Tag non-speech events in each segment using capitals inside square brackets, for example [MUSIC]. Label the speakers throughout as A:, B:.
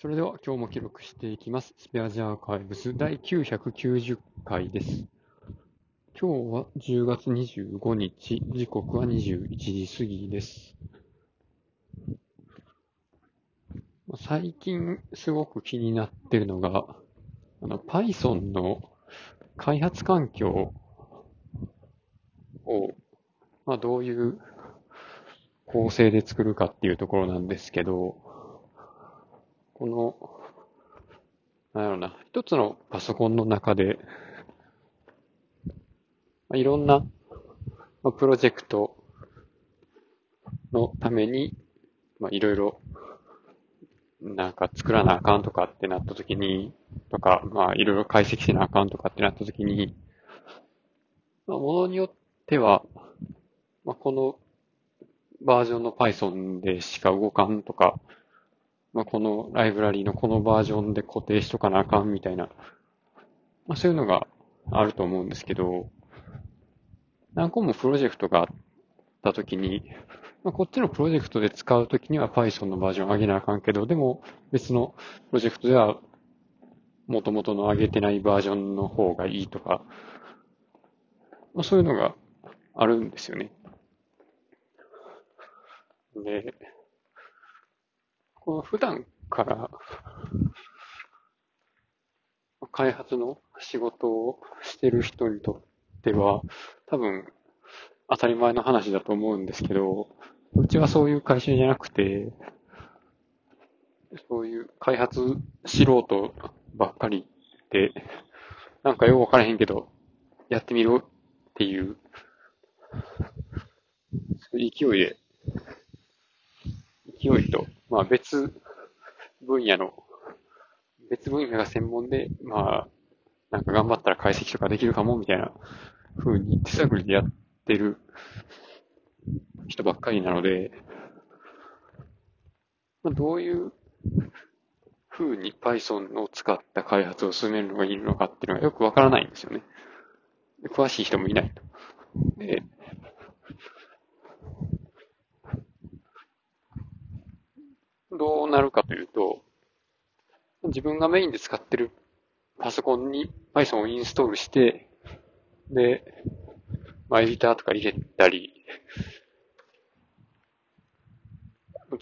A: それでは今日も記録していきます。スペアジアーカイブス第990回です。今日は10月25日、時刻は21時過ぎです。最近すごく気になってるのが、あの Python の開発環境を、まあ、どういう構成で作るかっていうところなんですけど、この、なんやろな、一つのパソコンの中で、まあ、いろんな、まあ、プロジェクトのために、まあ、いろいろ、なんか作らなあかんとかってなった時に、とか、まあ、いろいろ解析しなあかんとかってなった時に、まあ、ものによっては、まあ、このバージョンの Python でしか動かんとか、まあ、このライブラリーのこのバージョンで固定しとかなあかんみたいな、まあ、そういうのがあると思うんですけど、何個もプロジェクトがあったときに、まあ、こっちのプロジェクトで使うときには Python のバージョン上げなあかんけど、でも別のプロジェクトでは元々の上げてないバージョンの方がいいとか、まあ、そういうのがあるんですよね。で、この普段から開発の仕事をしてる人にとっては、多分当たり前の話だと思うんですけど、うちはそういう会社じゃなくて、そういう開発素人ばっかりで、なんかよくわからへんけど、やってみろっていう、そういう勢いで、勢いと、まあ別分野の、別分野が専門で、まあ、なんか頑張ったら解析とかできるかもみたいな風に手探りでやってる人ばっかりなので、まあ、どういう風に Python を使った開発を進めるのがいいのかっていうのがよくわからないんですよね。詳しい人もいないと。で、どうなるかというと、自分がメインで使ってるパソコンに Python をインストールして、で、まあ、エディターとか入れたり、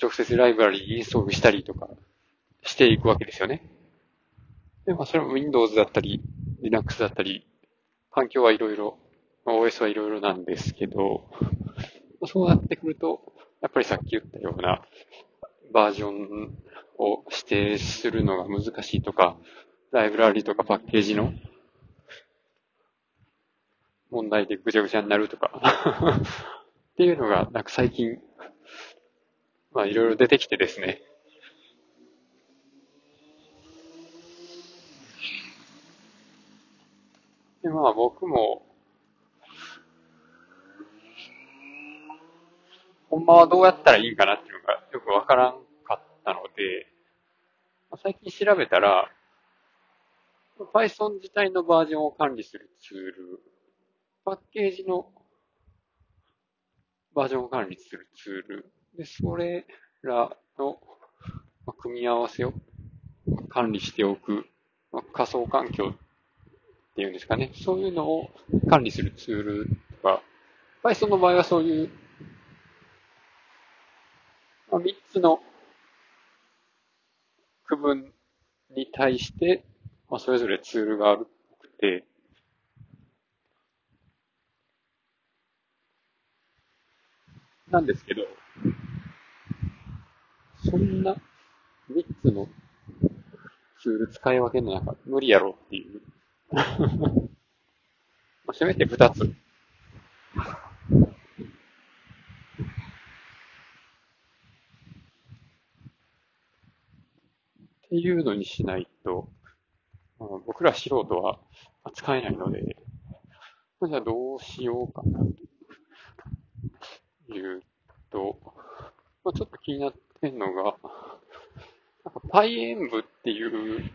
A: 直接ライブラリインストールしたりとかしていくわけですよね。で、まあ、それも Windows だったり、Linux だったり、環境はいろいろ、OS はいろいろなんですけど、そうなってくると、やっぱりさっき言ったようなバージョンを指定するのが難しいとか、ライブラリとかパッケージの問題でぐちゃぐちゃになるとか [LAUGHS] っていうのが、なんか最近、まあいろいろ出てきてですね。で、まあ僕も、ほんまはどうやったらいいんかなっていうのがよくわからんかったので、最近調べたら、Python 自体のバージョンを管理するツール、パッケージのバージョンを管理するツール、で、それらの組み合わせを管理しておく仮想環境っていうんですかね。そういうのを管理するツールとか、Python の場合はそういうまあ、3つの区分に対して、まあ、それぞれツールがあるくて、なんですけど、そんな3つのツール使い分けるのなんか無理やろっていう。[LAUGHS] まあ、せめて2つ。っていうのにしないと、僕ら素人は使えないので、じゃあどうしようかな、というと、ちょっと気になってんのが、なんか PyEnv っていう、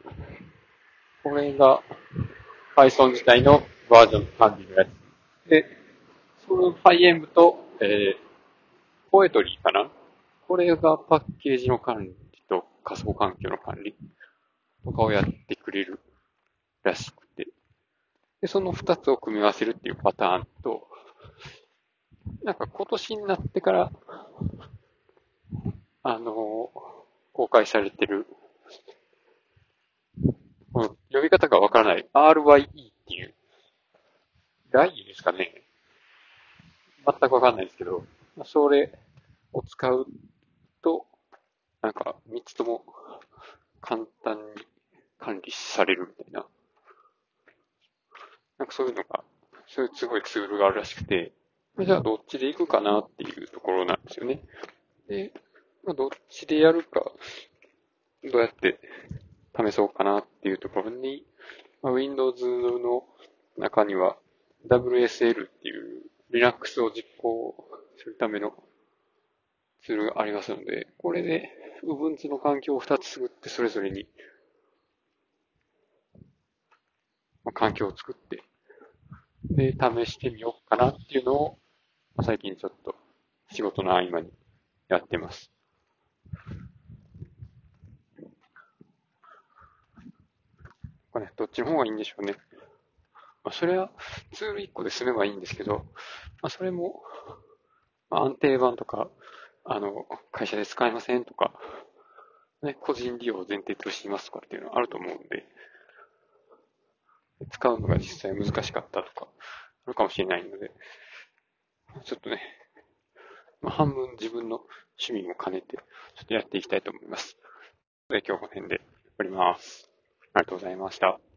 A: これが Python 自体のバージョン管理のやつ。で、その PyEnv と、えー、Poetry かなこれがパッケージの管理仮想環境の管理とかをやってくれるらしくて。で、その二つを組み合わせるっていうパターンと、なんか今年になってから、あの、公開されてる、この呼び方がわからない RYE っていう、ライですかね。全くわかんないですけど、それを使う、なんか三つとも簡単に管理されるみたいな。なんかそういうのが、そういうすごいツールがあるらしくて、じゃあどっちで行くかなっていうところなんですよね。で、まあ、どっちでやるか、どうやって試そうかなっていうところに、まあ、Windows の中には WSL っていう Linux を実行するためのツールがありますので、これで Ubuntu の環境を2つ作ってそれぞれに、まあ、環境を作って、で、試してみようかなっていうのを、まあ、最近ちょっと仕事の合間にやってます。これ、どっちの方がいいんでしょうね。まあ、それはツール1個で済めばいいんですけど、まあ、それも、まあ、安定版とか、あの、会社で使えませんとか、ね、個人利用を前提としていますとかっていうのはあると思うんで、使うのが実際難しかったとか、あるかもしれないので、ちょっとね、まあ、半分自分の趣味も兼ねて、ちょっとやっていきたいと思います。で、今日この辺で終わります。ありがとうございました。